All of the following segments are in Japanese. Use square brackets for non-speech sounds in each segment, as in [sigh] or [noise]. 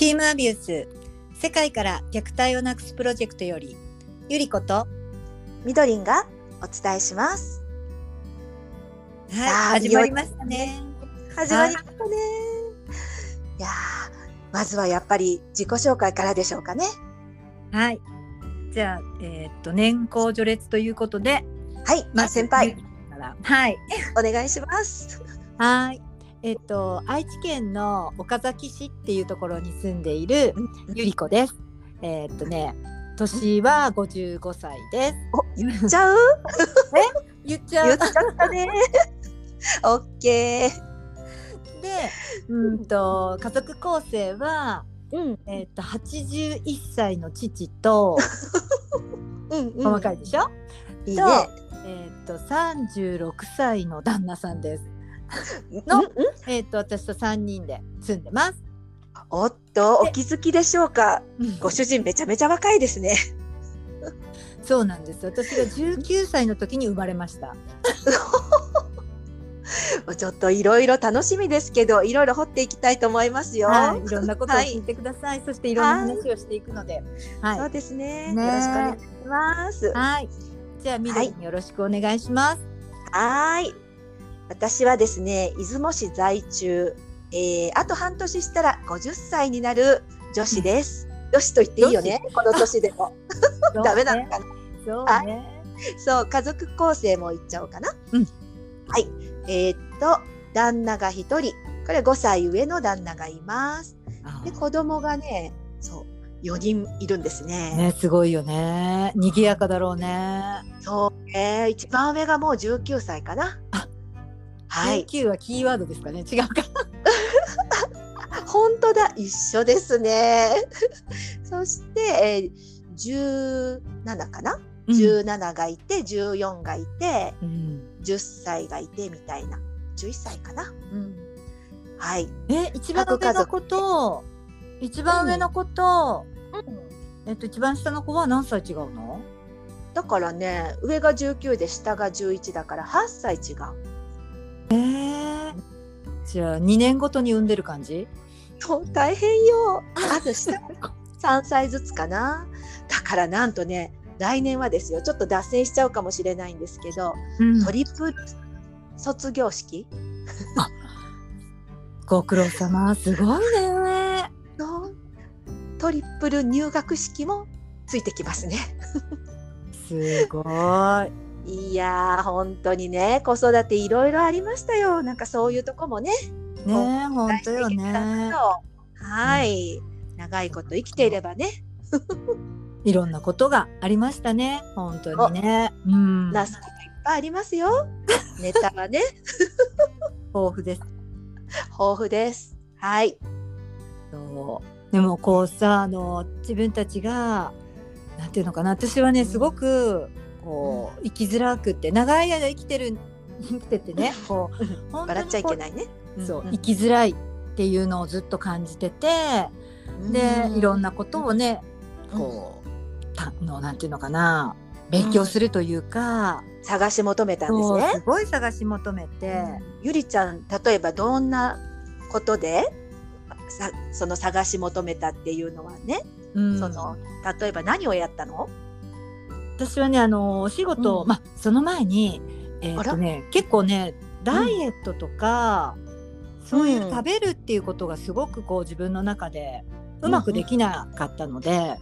チームアビュース世界から虐待をなくすプロジェクトよりゆりことみどりんがお伝えします。はい始まりましたね始まりましたね。いやーまずはやっぱり自己紹介からでしょうかね。はいじゃあえーっと年功序列ということではい、まあ、先輩、はいお願いします。はいえっと愛知県の岡崎市っていうところに住んでいるゆりこですえーっとね年は55歳ですお、言っちゃう？言っちゃう言っちゃったね。オッケー。でうんと家族構成はうん、えっと81歳の父と [laughs] うん、うん。細かいでしょ、いいね。えっと36歳の旦那さんです。うんのうんえっと私と3人で住んでます。おっと、お気づきでしょうか？ご主人めちゃめちゃ若いですね。[laughs] そうなんです。私が19歳の時に生まれました。[laughs] ちょっといろいろ楽しみですけど、いろいろ掘っていきたいと思いますよ。はい、いろんなことをはい聞いてください。そしていろんな話をしていくので、はい、そうですね。ねよろしくお願いします。はい。じゃあ緑によろしくお願いします。はーい。私はですね、出雲市在住、えー、あと半年したら50歳になる女子です。女子と言っていいよね、この年でも。[laughs] ダメなのかな。そうはね。そう、家族構成も言っちゃおうかな。うんはい。えーっと、旦那が一人、これ5歳上の旦那がいます。あで、子供がね、そう、4人いるんですね。ね、すごいよね。賑やかだろうね。そうね、一番上がもう19歳かな。あはい。19はキーワードですかね？[laughs] 違うか。本当だ、一緒ですね。[laughs] そして、えー、17かな、うん ?17 がいて、14がいて、うん10歳がいてみたいな。11歳かな？うん。はい。え、一番上の子と、一番上の子と、えっと、一番下の子は何歳違うの？だからね、上が19で下が11だから8歳違う。えー、じゃあ、2年ごとに産んでる感じ？そう、大変よ。まず下3歳ずつかな。だからなんとね、来年はですよ、ちょっと脱線しちゃうかもしれないんですけど、うんトリプル卒業式ご苦労様。すごいね。のトリプル入学式もついてきますね。すごい。いやー、本当にね、子育ていろいろありましたよ。なんかそういうとこもね。ねえ、ほんとよねはい。長いこと生きていればね、いろんなことがありましたね。本当にね。うん。なすこといっぱいありますよ。[laughs] ネタはね、豊富です。豊富です。はい。そうでもこうさあの自分たちがなんていうのかな私はねすごくこう生きづらくって長い間生きてる [laughs] 生きててねこう笑っちゃいけいないね。そう、ん。生きづらいっていうのをずっと感じててでいろんなことをねこうたのなんていうのかな勉強するというか、探し求めたんですね。す。ごい探し求めて、ゆりちゃん、例えばどんなことでさその探し求めたっていうのはね、うん。その例えば何をやったの？私はねあのお仕事、うん。まあその前にえーっとね結構ねダイエットとか、そういううん。食べるっていうことがすごくこう自分の中でうまくできなかったので、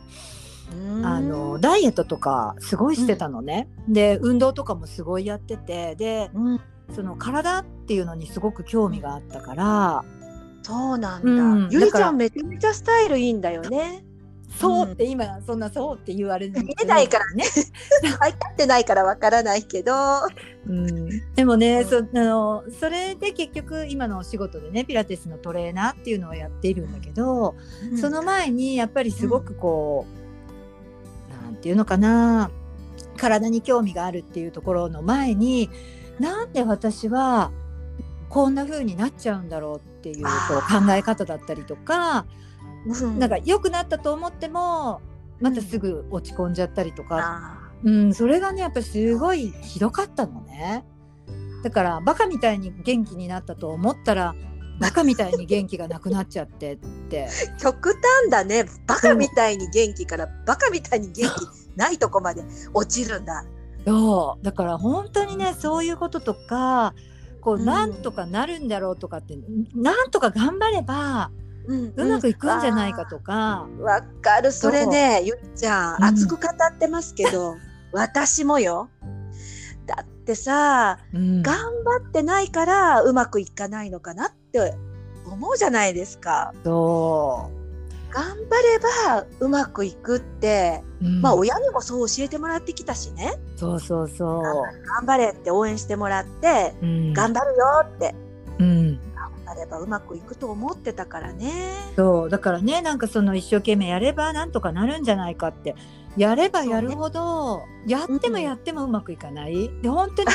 あのダイエットとかすごいしてたのね、で運動とかもすごいやっててでうん。その体っていうのにすごく興味があったから、そうなんだ、うん。ゆりちゃんめちゃめちゃスタイルいいんだよね。そうって今そんなそうって言われる見えないからね。[laughs] 入ってないからわからないけど、[laughs] うん、でもね、そあのそれで結局今のお仕事でねピラティスのトレーナーっていうのをやっているんだけど、その前にやっぱりすごくこう、なんていうのかな体に興味があるっていうところの前になんで私はこんな風になっちゃうんだろうっていうこう考え方だったりとかうん。なんか良くなったと思ってもまたすぐ落ち込んじゃったりとか。あうん、それがねやっぱりすごいひどかったのね。だからバカみたいに元気になったと思ったらバカみたいに元気がなくなっちゃってって。[laughs] 極端だね。バカみたいに元気からバカみたいに元気ないとこまで落ちるんだ。そう。だから本当にねそういうこととかこう、うん。なんとかなるんだろうとかってなんとか頑張ればうんうまくいくんじゃないかとか、わかる。それねゆっちゃん、うん。熱く語ってますけど [laughs] 私もよ。だってさうん。頑張ってないからうまくいかないのかなって思うじゃないですか。そ頑張ればうまくいくって、う、うん。まあ親にもそう教えてもらってきたしね。そうそうそ頑張れって応援してもらってう、うん、頑張るよって。うん頑張ればうまくいくと思ってたからね。そうだからねなんかその一生懸命やればなんとかなるんじゃないかってやればやるほど、やってもやってもうまくいかない、で本当に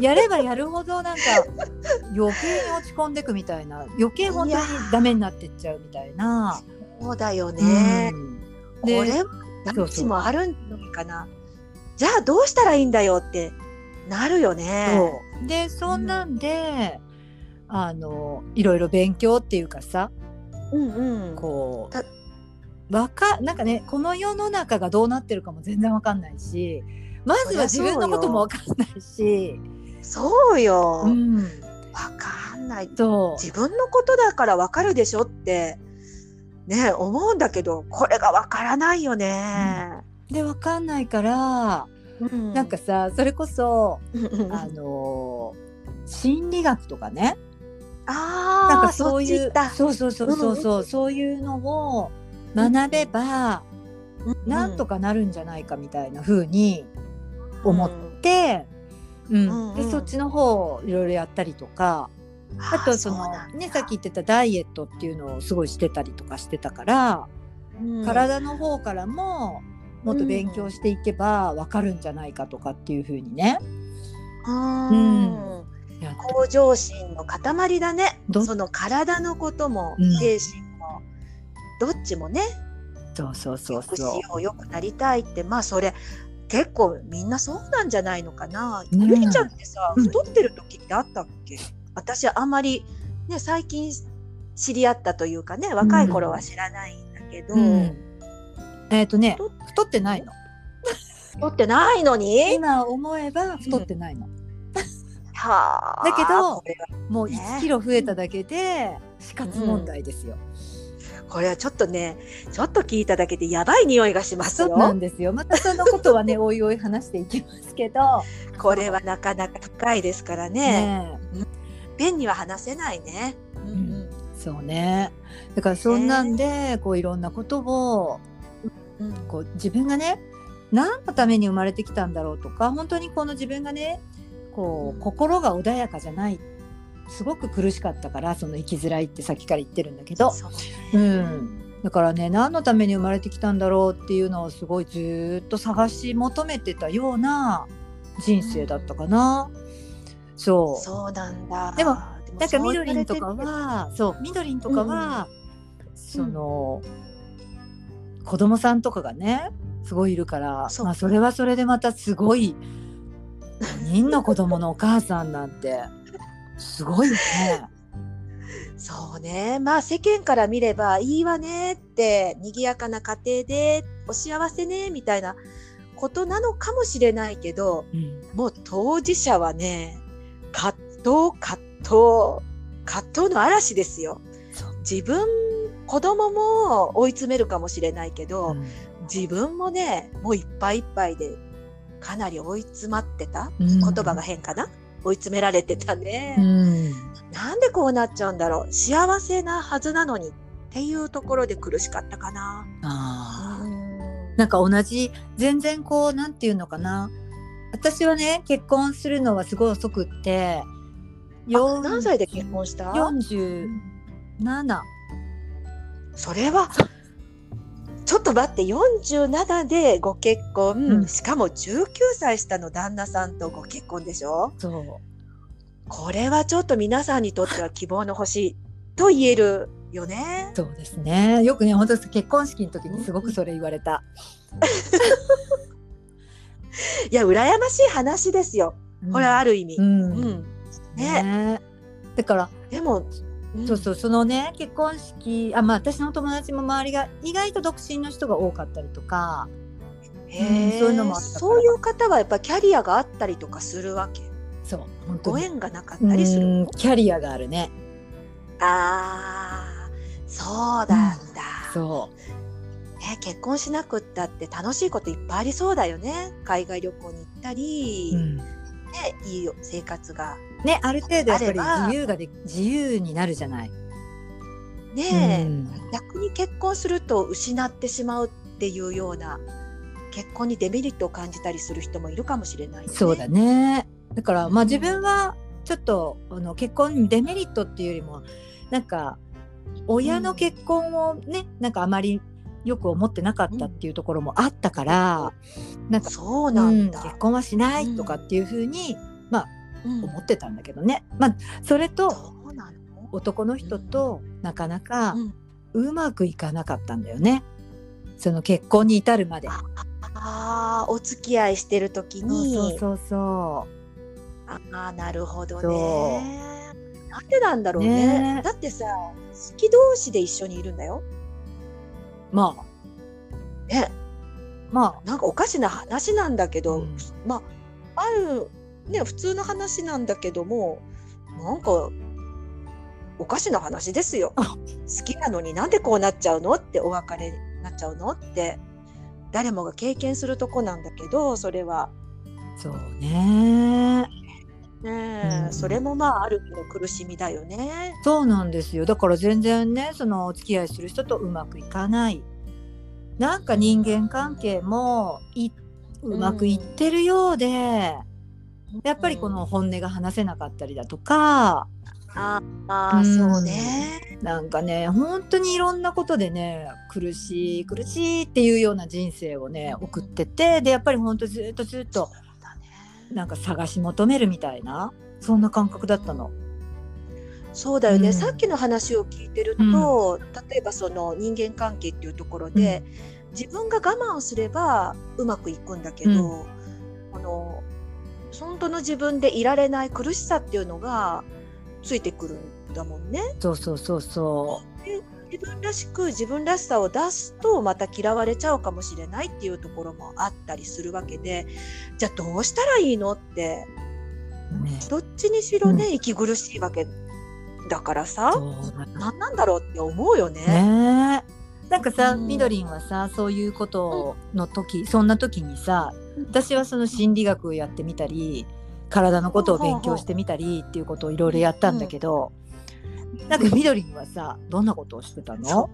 やればやるほどなんか [laughs] 余計に落ち込んでくみたいな余計本当にダメになってっちゃうみたいな。そうだよね。うんこでれ何日もあるのかな。じゃあどうしたらいいんだよってなるよね。でそんなんで、あのいろいろ勉強っていうかさうんうん。こたうわかなんかねこの世の中がどうなってるかも全然わかんないしまずは自分のこともわかんないしそうよ。わ、うん、かんない。そう自分のことだからわかるでしょってね思うんだけどこれがわからないよね。でわかんないから、うんなんかさそれこそうんうんあの心理学とかねああなんかそういうそっち行った。そうそうそうそうそう、そういうのを学べば、なんとかかなるんじゃないかみたいな風に思って、うん。うんうん。でそっちの方をいろいろやったりとかあとそのねさっき言ってたダイエットっていうのをすごいしてたりとかしてたから、体の方からももっと勉強していけばわかるんじゃないかとかっていう風にね、うん。やって向上心の塊だね。どその体のこともうん。精神も、どっちもね。そうそうそうそう。ようよくなりたいって。まあそれ結構みんなそうなんじゃないのかな、うんゆりちゃんってさうん。太ってる時ってあったっけ？私あんまりね最近知り合ったというかね若い頃は知らないんだけど、うん。えっ、とね太太ってないの。太ってないのに？今思えば太ってないの、はあだけどもうね1キロ増えただけで死活問題ですよ、これはちょっとねちょっと聞いただけでやばい匂いがしますそうなよんですよ。またそのことはね [laughs] おいおい話していきますけど。これはなかなか深いですからね。ねペンには話せないね、うんん。そうね。だからそんなんで、こういろんなことをうん。うん。こう自分がね何のために生まれてきたんだろうとか本当にこの自分がねこうんう心が穏やかじゃない。すごく苦しかったからその生きづらいってさっきから言ってるんだけど、そううん、だからね何のために生まれてきたんだろうっていうのをすごいずーっと探し求めてたような人生だったかな。そう。そうなんだ。でもなんかみどりんとかはそうみどりんとかは、その子供さんとかがねすごいいるからまあ、それはそれでまたすごい4人の子供のお母さんなんてすごいよね。そうね。まあ世間から見ればいいわねって賑やかな家庭でお幸せねみたいなことなのかもしれないけどうん。もう当事者はね葛藤葛藤葛藤の嵐ですよ。自分子供も追い詰めるかもしれないけど、うん。自分もねもういっぱいいっぱいでかなり追い詰まってた、うん。言葉が変かな？追い詰められてたね、うん。なんでこうなっちゃうんだろう？幸せなはずなのにっていうところで苦しかったかな。あー。うん。なんか同じ全然こうなんていうのかな？私はね結婚するのはすごい遅くって。何歳で結婚した？47それはちょっと待って47でご結婚、うん。しかも19歳下の旦那さんとご結婚でしょ？そう。これはちょっと皆さんにとっては希望の星と言えるよね。そうですね。よくね本当結婚式の時にすごくそれ言われた、[laughs] いや羨ましい話ですよ。これはある意味。ううんん、ね。ね。だからでもそうそうそのね結婚式あまあ私の友達も周りが意外と独身の人が多かったりとか、そういうのもあったからそういう方はやっぱキャリアがあったりとかするわけ。そう本当にご縁がなかったりする。うんキャリアがあるねああ、そうなんだ。そね、結婚しなくったって楽しいこといっぱいありそうだよね。海外旅行に行ったり、う、うんね、いい生活が。ねある程度やっぱり自由がで自由になるじゃない。ねえ、うん。逆に結婚すると失ってしまうっていうような結婚にデメリットを感じたりする人もいるかもしれないよね。そうだね。だからまあ自分はちょっとあの結婚にデメリットっていうよりもなんか親の結婚をねなんかあまりよく思ってなかったっていうところもあったから、なんかそうなんだ。うん結婚はしないとかっていうふうに、まあうん思ってたんだけどね、まあそれと男の人となかなかうん。うまくいかなかったんだよね。その結婚に至るまで。ああ、お付き合いしてる時そうに、そうそうそああ、なるほどね。なんでなんだろうね。ね。だってさ、好き同士で一緒にいるんだよ。うまあ。ね、まなんかおかしな話なんだけあ、ど、うん。まあ、ある、ね、普通の話なんだけども、なんか、おかしな話ですよ。あ好きなのになんでこうなっちゃうのってお別れになっちゃうのって、誰もが経験するとこなんだけど、それは。そうねねえ、うんそれもまあ、あるの苦しみだよね。そうなんですよだから全然ねそのお付き合いする人とうまくいかないなんか人間関係もいうまくいってるようで、やっぱりこの本音が話せなかったりだとかああ、うん。そうね。なんかね本当にいろんなことでね苦しい苦しいっていうような人生をね送っててでやっぱり本当ずっとずっと。なんか探し求めるみたいなそんな感覚だったの。そうだよね、うん。さっきの話を聞いてると、例えばその人間関係っていうところで、自分が我慢すればうまくいくんだけど、この本当の自分でいられない苦しさっていうのがついてくるんだもんね。そうそうそうそ自分らしく自分らしさを出すとまた嫌われちゃうかもしれないっていうところもあったりするわけでじゃあどうしたらいいのってう。ね、どっちにしろね、息苦しいわけだからさ何なんだろうって思うよね。ねえなんかさ、うんみどりんはさそういうことの時、そんな時にさ私はその心理学をやってみたり体のことを勉強してみたりっていうことをいろいろやったんだけど、なんかみどりんはさどんなことをしてたその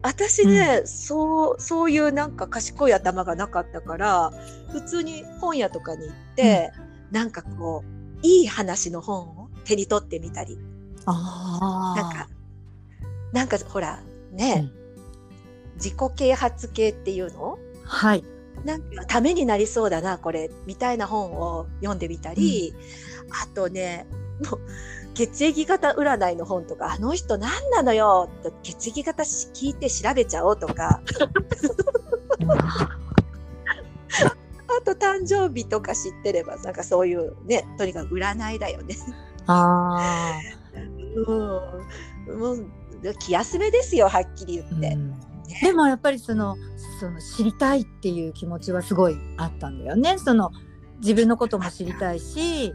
私ね、そうそういうなんか賢い頭がなかったから普通に本屋とかに行って、なんかこういい話の本を手に取ってみたり。あなんかなんかほらね、自己啓発系っていうの？はいなんかためになりそうだなこれみたいな本を読んでみたり、あとねもう血液型占いの本とかあの人何なのよと血液型聞いて調べちゃおうとか。[laughs] あと誕生日とか知ってればなんかそういうねとにかく占いだよね。あうん、もう気休めですよはっきり言ー、って。うんでもやっぱりそのその知りたいっていう気持ちはすごいあったんだよね。その自分のことも知りたいし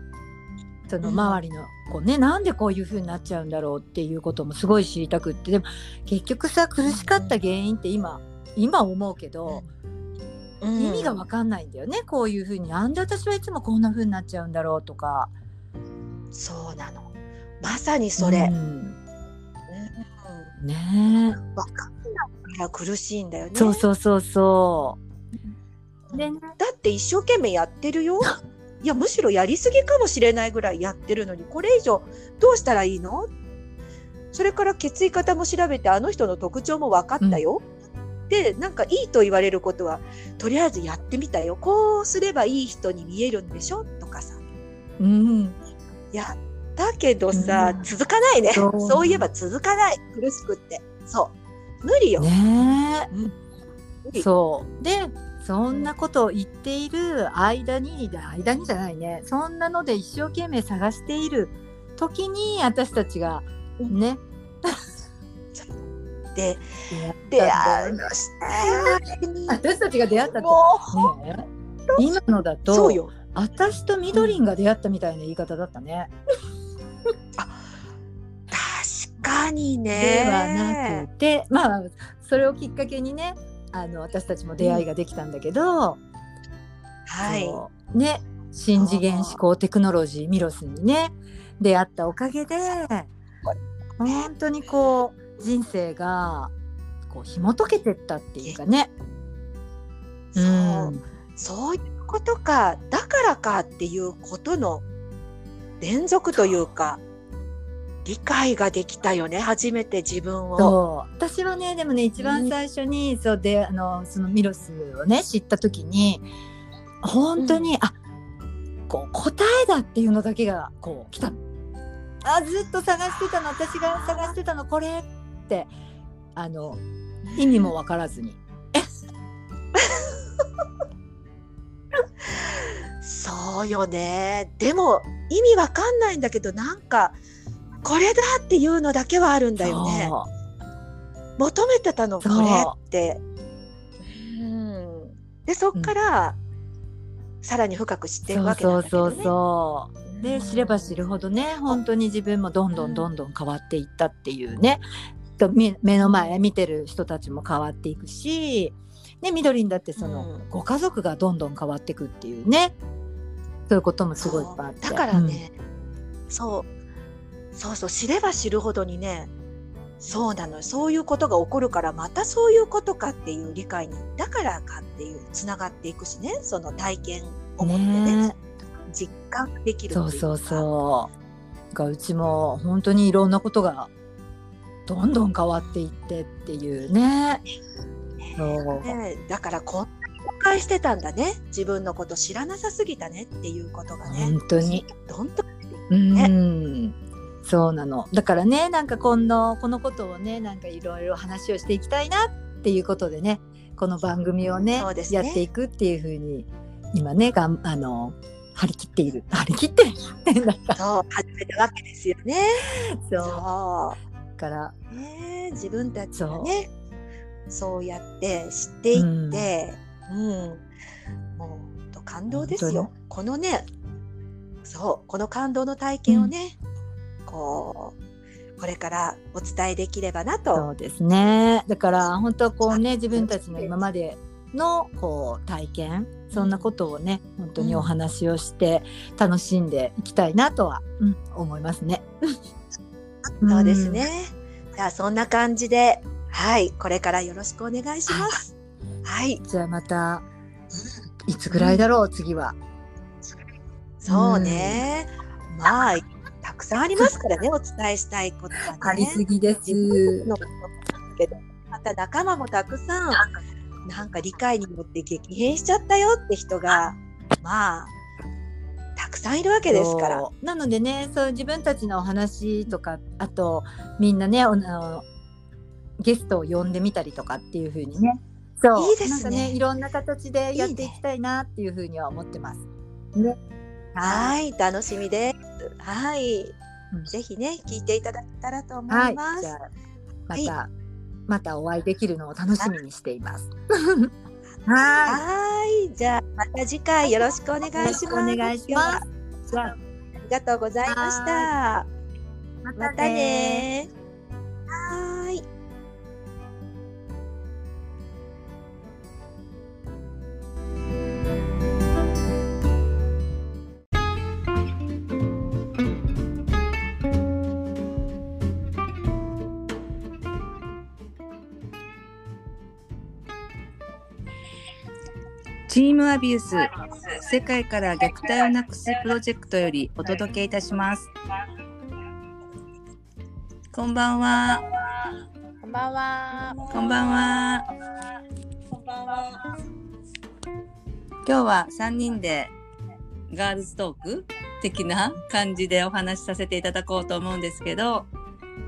その周りのこうねなんでこういう風になっちゃうんだろうっていうこともすごい知りたくって。でも結局さ苦しかった原因って今今思うけど、うん意味が分かんないんだよね。こういう風に。なんで私はいつもこんな風になっちゃうんだろうとか。そうなの。まさにそれ。うん。うん。ね。えわかんないから苦しいんだよね。そうそうそうそう。でねだって一生懸命やってるよ。いや。むしろやりすぎかもしれないぐらいやってるのにこれ以上どうしたらいいの？それから血液型も調べてあの人の特徴も分かったよ。でなんかいいと言われることはとりあえずやってみたよ。こうすればいい人に見えるんでしょ？とかさ。うん。やったけどさ、うん。続かないね。そういえば続かない。苦しくって。そう無理よ、ね無え理。そう。でそんなことを言っている間に間にじゃないね。そんなので一生懸命探している時に私たちが [laughs] ね。で出会出会いっました私たちが出会ったっね今のだうとそうよ。私とみどりんが出会ったみたいな言い方だったね。[laughs] にでねはなくてまあそれをきっかけにねあの私たちも出会いができたんだけど、はい。そうね新次元思考テクノロジーミロスにね出会ったおかげで本当にこう人生がこう紐解けてったっていうかね。そう、ん。そういうことかだからかっていうことの連続というか理解ができたよね初めて自分を。私はねでもね一番最初に、そうであのそのミロスをね知った時に本当に、あこう答えだっていうのだけがこう来た。のあずっと探してたの私が探してたのこれってあの意味も分からずに。[laughs] そうよね。でも意味わかんないんだけどなんかこれだっていうのだけはあるんだよね。そ求めてたのこそう。れって。うん。でそっから、さらに深く知っていくそうわけなそうそうんだけどね。そうで知れば知るほどね本当に自分もどんどんどんどん変わっていったっていうね。とみ目の前見てる人たちも変わっていくし、ね、みどりんだってその、うん。ご家族がどんどん変わっていくっていうね。そういうこともすごいいっぱいあって。だからね、そうそうそう知れば知るほどにねそうなのよ。そういうことが起こるからまたそういうことかっていう理解にだからかっていうつながっていくしね。その体験をうん持ってねね実感できるそうそうそう。がうちも本当にいろんなことがどんどん変わっていってっていうね。そう。ねだからこんなに誤解してたんだね。自分のこと知らなさすぎたねっていうことがね。本当に。どんどんうん、そうなの。だからね、なんか今度このことをね、なんかいろいろ話をしていきたいなっていうことでね、この番組をね、ねやっていくっていうふうに今ね、がんあの張り切っている。張り切ってる。そう始めたわけですよね。そうそから、うね自分たちがねそうやって知っていって、うんもうほんと感動です本よ。このねそうこの感動の体験をね、こうこれからお伝えできればなと。そうですね。だから本当こうね、自分たちの今までのこう体験、そんなことをね、本当にお話をして楽しんでいきたいなとは、うん、思いますね。[laughs] そうですね。じゃあそんな感じではいこれからよろしくお願いします。はいじゃあまたいつぐらいだろう、次は。そうね。まあたくさんありますからねお伝えしたいことがね。ありすぎです。のけどまた仲間もたくさんなんか理解によって激変しちゃったよって人がまあたくさんいるわけですから。なのでねそう自分たちのお話とかあとみんなねおあのゲストを呼んでみたりとかっていう風にねそういいですねねいろんな形でやっていきたいなっていう風には思ってます。ね、はい楽しみです。はい、うんぜひね聞いていただけたらと思はいいます。じゃあまはいた、またお会いできるのを楽しみにしています。は [laughs] はいじゃあまた次回よろしくお願いします。お願いします。あありがとうございました。ままたねチームアビュース世界から虐待をなくすプロジェクトよりお届けいたします。こんばんは。こんばんは。こんばんは。こんばんは。今日は3人でガールズトーク的な感じでお話しさせていただこうと思うんですけど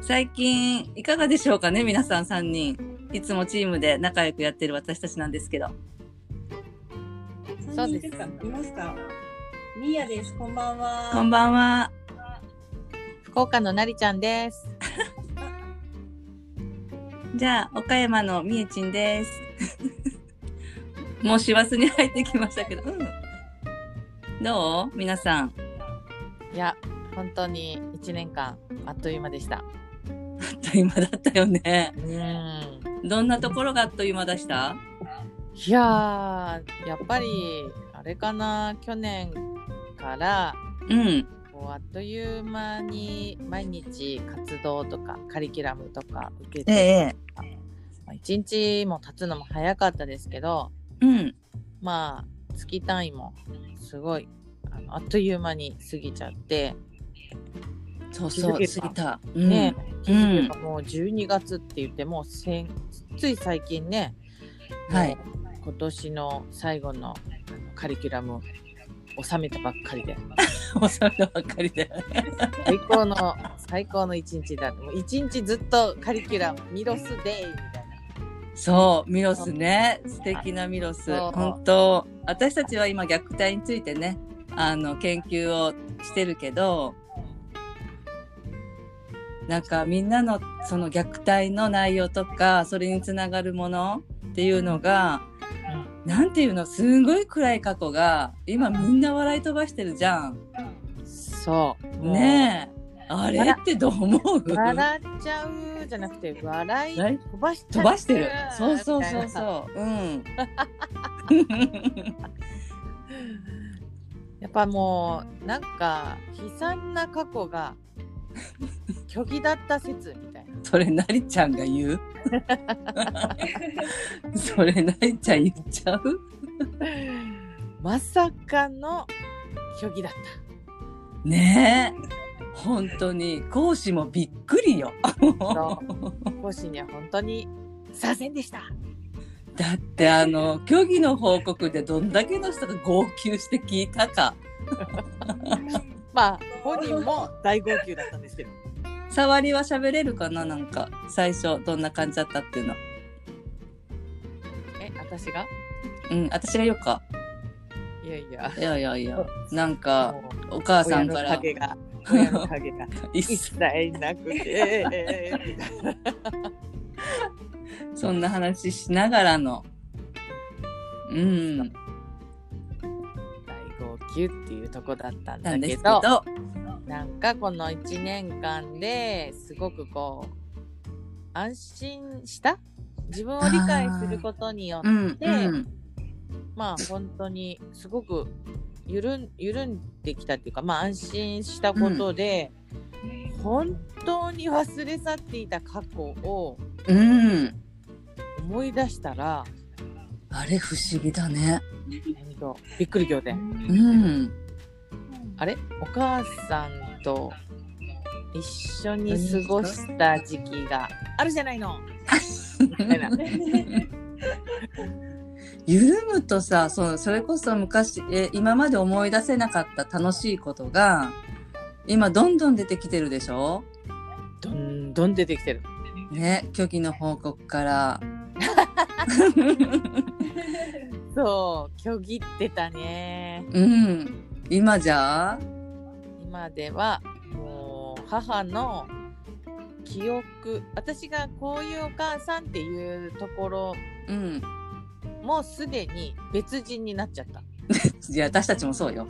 最近いかがでしょうかね皆さん3人。いつもチームで仲良くやってる私たちなんですけどそうですいますか。ミーヤです。こんばんは。こんばんは福岡のなりちゃんです。[laughs] じゃあ、岡山のみえちんです。[laughs] もう師走に入ってきましたけど、うん。どう？皆さん。いや、本当に一年間あっという間でした。[laughs] あっという間だったよね。うん。どんなところがあっという間でした？いやー、やっぱり、あれかな、去年から、うん。こうあっという間に毎日活動とかカリキュラムとか受けて、え。まあ一日も経つのも早かったですけど、うん。まあ、月単位もすごいあのあっという間に過ぎちゃって、そうそう、過ぎた。うん。ね、気づけばもう12月って言ってもう先つい最近ね、はい今年の最後のカリキュラムを収めたばっかりでおそればっかりで。最高の最高の一日だもう一日ずっとカリキュラムミロスデイみたいなそう、ミロスね。素敵なミロス。本当私たちは今虐待についてね、あの、研究をしてるけど、なんかみんなのその虐待の内容とか、それにつながるものっていうのが、なんていうの、すごい暗い過去が、今みんな笑い飛ばしてるじゃん。そうねえ。あれってどう思う？笑っちゃうじゃなくて笑いはい？飛ばし飛ばしてる。そうそうそうそう。うん。やっぱもうなんか悲惨な過去が虚偽だった説みたいなそれなりちゃんが言う？[laughs] それなりちゃん言っちゃう？まさかの虚偽だっねえ。本当に。講師もびっくりよ。講師には本当にすいませんでした。だってあの虚偽の報告でどんだけの人が号泣して聞いたか。[laughs] まあ本人も大号泣だったんですけど触りは喋れるかな？なんか最初どんな感じだったっていうの。え私が？うん、私が言おうか。いやいやいやいやいや。なんかもお母さんから影が親の影が [laughs] 一一切なくて [laughs] そんな話しながらの。うん。大号泣っていうとこだったんなんですけだけどど。なんかこの1年間ですごくこう安心した？自分を理解することによってうん。うん。まあ本当にすごく緩ん緩んできたっていうかまあ安心したことで、本当に忘れ去っていた過去をうん。思い出したらあれ不思議だね。びっくり仰天うん。あれ？お母さんと一緒に過ごした時期があるじゃないの。みたいな。[laughs] 緩むとさ、そそれこそ昔え、今まで思い出せなかった楽しいことが、今どんどん出てきてるでしょ？どんどん出てきてる。ね、虚偽の報告から。[laughs] そう虚偽ってたね。うん。今じゃ？今ではもう母の記憶私がこういうお母さんっていうところうん。もうすでに別人になっちゃったいや、私たちもそうよ。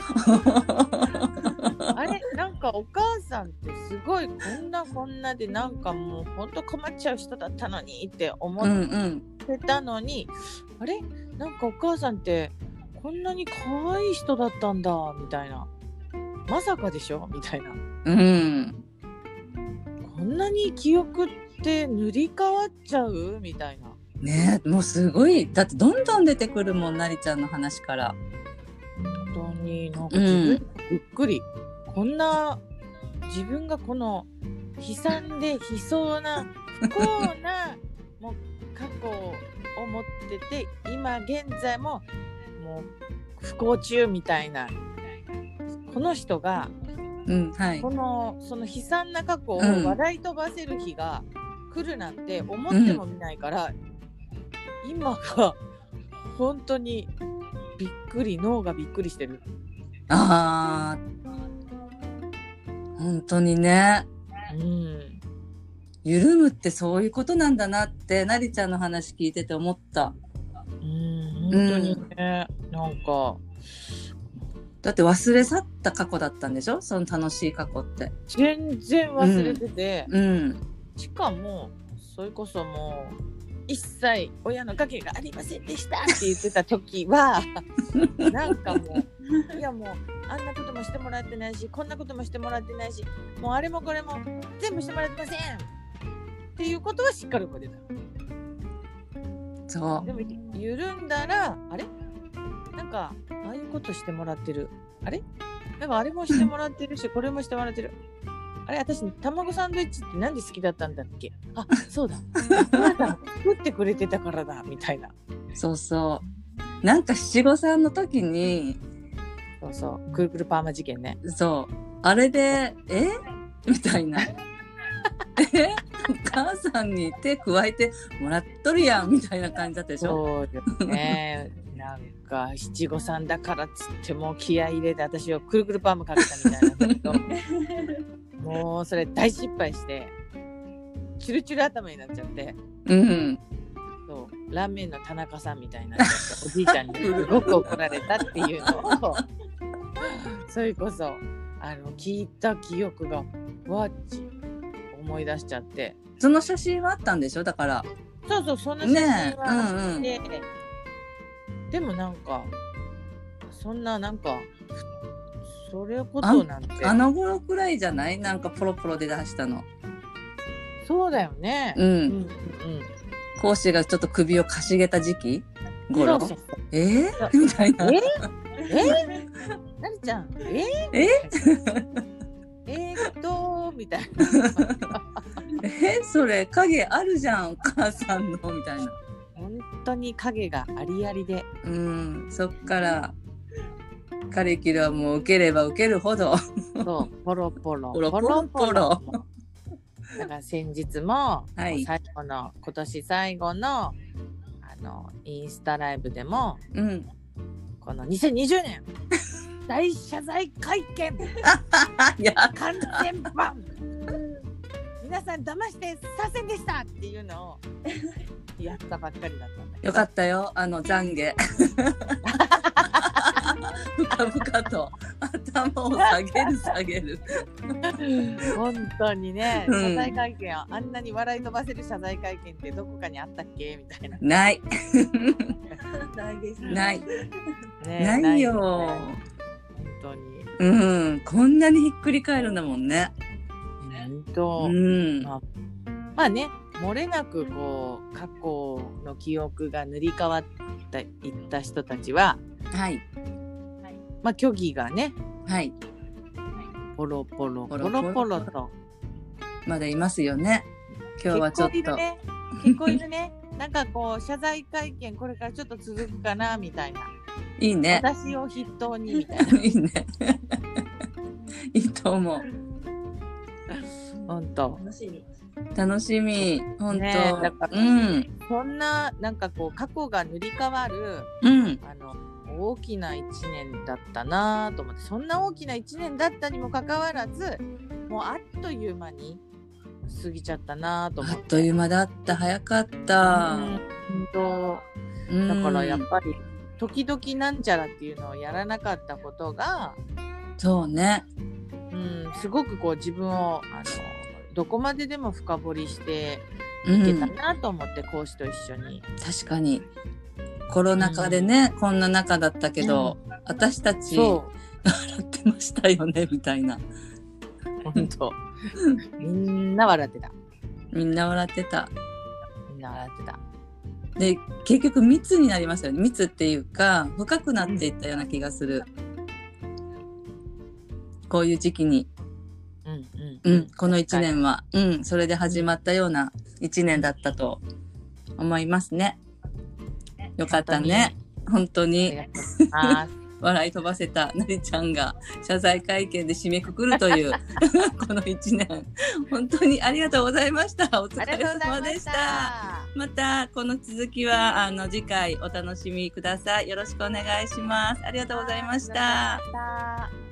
あれなんかお母さんってすごいこんなこんなでなんかもうほんと困っちゃう人だったのにって思うんっうん。てたのに、あれ？なんかお母さんってこんなに可愛い人だったんだみたいな。まさかでしょ？みたいな。うん。こんなに記憶って塗り替わっちゃう？みたいな。ねもうすごい。だってどんどん出てくるもん、なりちゃんの話から。本当になんか自分でびっくり、こんな自分がこの悲惨で悲壮な不幸なもう過去を持ってて今現在ももう不幸中みたいなこの人がうん、はい。このその悲惨な過去をうん笑い飛ばせる日が来るなんて思ってもみないから、今が本当にびっくり脳がびっくりしてる。ああ。本当にね。うん、緩むってそういうことなんだなってなりちゃんの話聞いてて思ったうん本当にね、なんか。だって忘れ去った過去だったんでしょ？その楽しい過去って。全然忘れてて、うん。しかもそれこそもう一切親の影がありませんでしたって言ってた時は [laughs] なんかもういやもうあんなこともしてもらってないしこんなこともしてもらってないしもうあれもこれも全部してもらってませんっていうことはしっかり覚えてそう。たでも緩んだらあれ？なんかああいうことしてもらってる。あれ？なんかあれもしてもらってるし [laughs] これもしてもらってる。あれ？私卵サンドイッチってなんで好きだったんだっけ？あそうだ。あなた作ってくれてたからだみたいな。そうそう。なんか七五三の時にそうそう。くるくるパーマ事件ね。そう。あれでえ？みたいな [laughs] え？お母さんに手加えてもらっとるやんみたいな感じだったでしょ？そうですね。なんか七五三だからっつってもう気合い入れて私はくるくるパーマかけたみたいなんだけどもうそれ大失敗してチュルチュル頭になっちゃって。うん。そう。ラーメンの田中さんみたいになっちゃっておじいちゃんにすごく怒られたっていうのを。それこそあの聞いた記憶がわっち思い出しちゃって。その写真はあったんでしょ？だから。そうそうそんな写真ねえ。はうんうん。で、でもなんかそんななんかふそれことなんて。あの頃くらいじゃない？なんかポロポロで出したの。そうだよね。うん、うんうん講師がちょっと首をかしげた時期？うん。頃え？ー、みたいな。え？え？なりちゃん、え？え？えーっと、みたいな。えそれ影あるじゃんお母さんのみたいな。本当に影がありありで。うんそっからカリキュラムを受ければ受けるほど。そう、ポロポロ。ポロポロポロ。だから先日も、はい。最後の、今年最後の、あの、インスタライブでも、うん。この2020年、大謝罪会見。い [laughs] や完全版。皆さん騙してさせんでしたっていうのをやったばっかりだったんだよかったよあの懺悔。[laughs] 深々と頭を下げる下げる。本当にね、うん。謝罪会見あんなに笑い飛ばせる謝罪会見ってどこかにあったっけみたいな、ない。[laughs] ない。ですね。ないねないよ本当に。うん。こんなにひっくり返るんだもんね。本当、うん。ままあね漏れなくこう過去の記憶が塗り替わっていった人たちははい。まあ虚偽がねはい。ポロポロポポロ。ポロロポロと。まだいますよね。今日はちょっと、結構いるね。結構いるね。なんかこう謝罪会見これからちょっと続くかなみたいな、いいね。私を筆頭にみたいな。[laughs] いいね。いいと思う。本当。楽しみ。楽しみ。本当、ねえだからうん。そんななんかこう過去が塗り替わるうん。あの大きな1年だったなと思ってそんな大きな1年だったにもかかわらずもうあっという間に過ぎちゃったなと思っあってという間だった。早かった、うん。本うん。当だからやっぱり時々なんちゃらっていうのをやらなかったことが、そうね。うん、すごくこう自分をあのどこまででも深掘りしてうんいけたなと思って、講師と一緒に。確かに。コロナ禍でね、こんな中だったけど、私たちそ笑ってましたよねみたいな。う本当。みんな笑ってた。みんな笑ってた。みんな笑ってたで結局密になりますよね。密っていうか深くなっていったような気がする、こういう時期に、うんうんうん、この1年は、うん、それで始まったような1年だったと思いますね。よかったね。本当に笑い飛ばせたなりちゃんが謝罪会見で締めくくるという [laughs] この1年。本当にありがとうございました。お疲れ様でした。た。またこの続きはあの次回お楽しみください。よろしくお願いします。ありがとうございました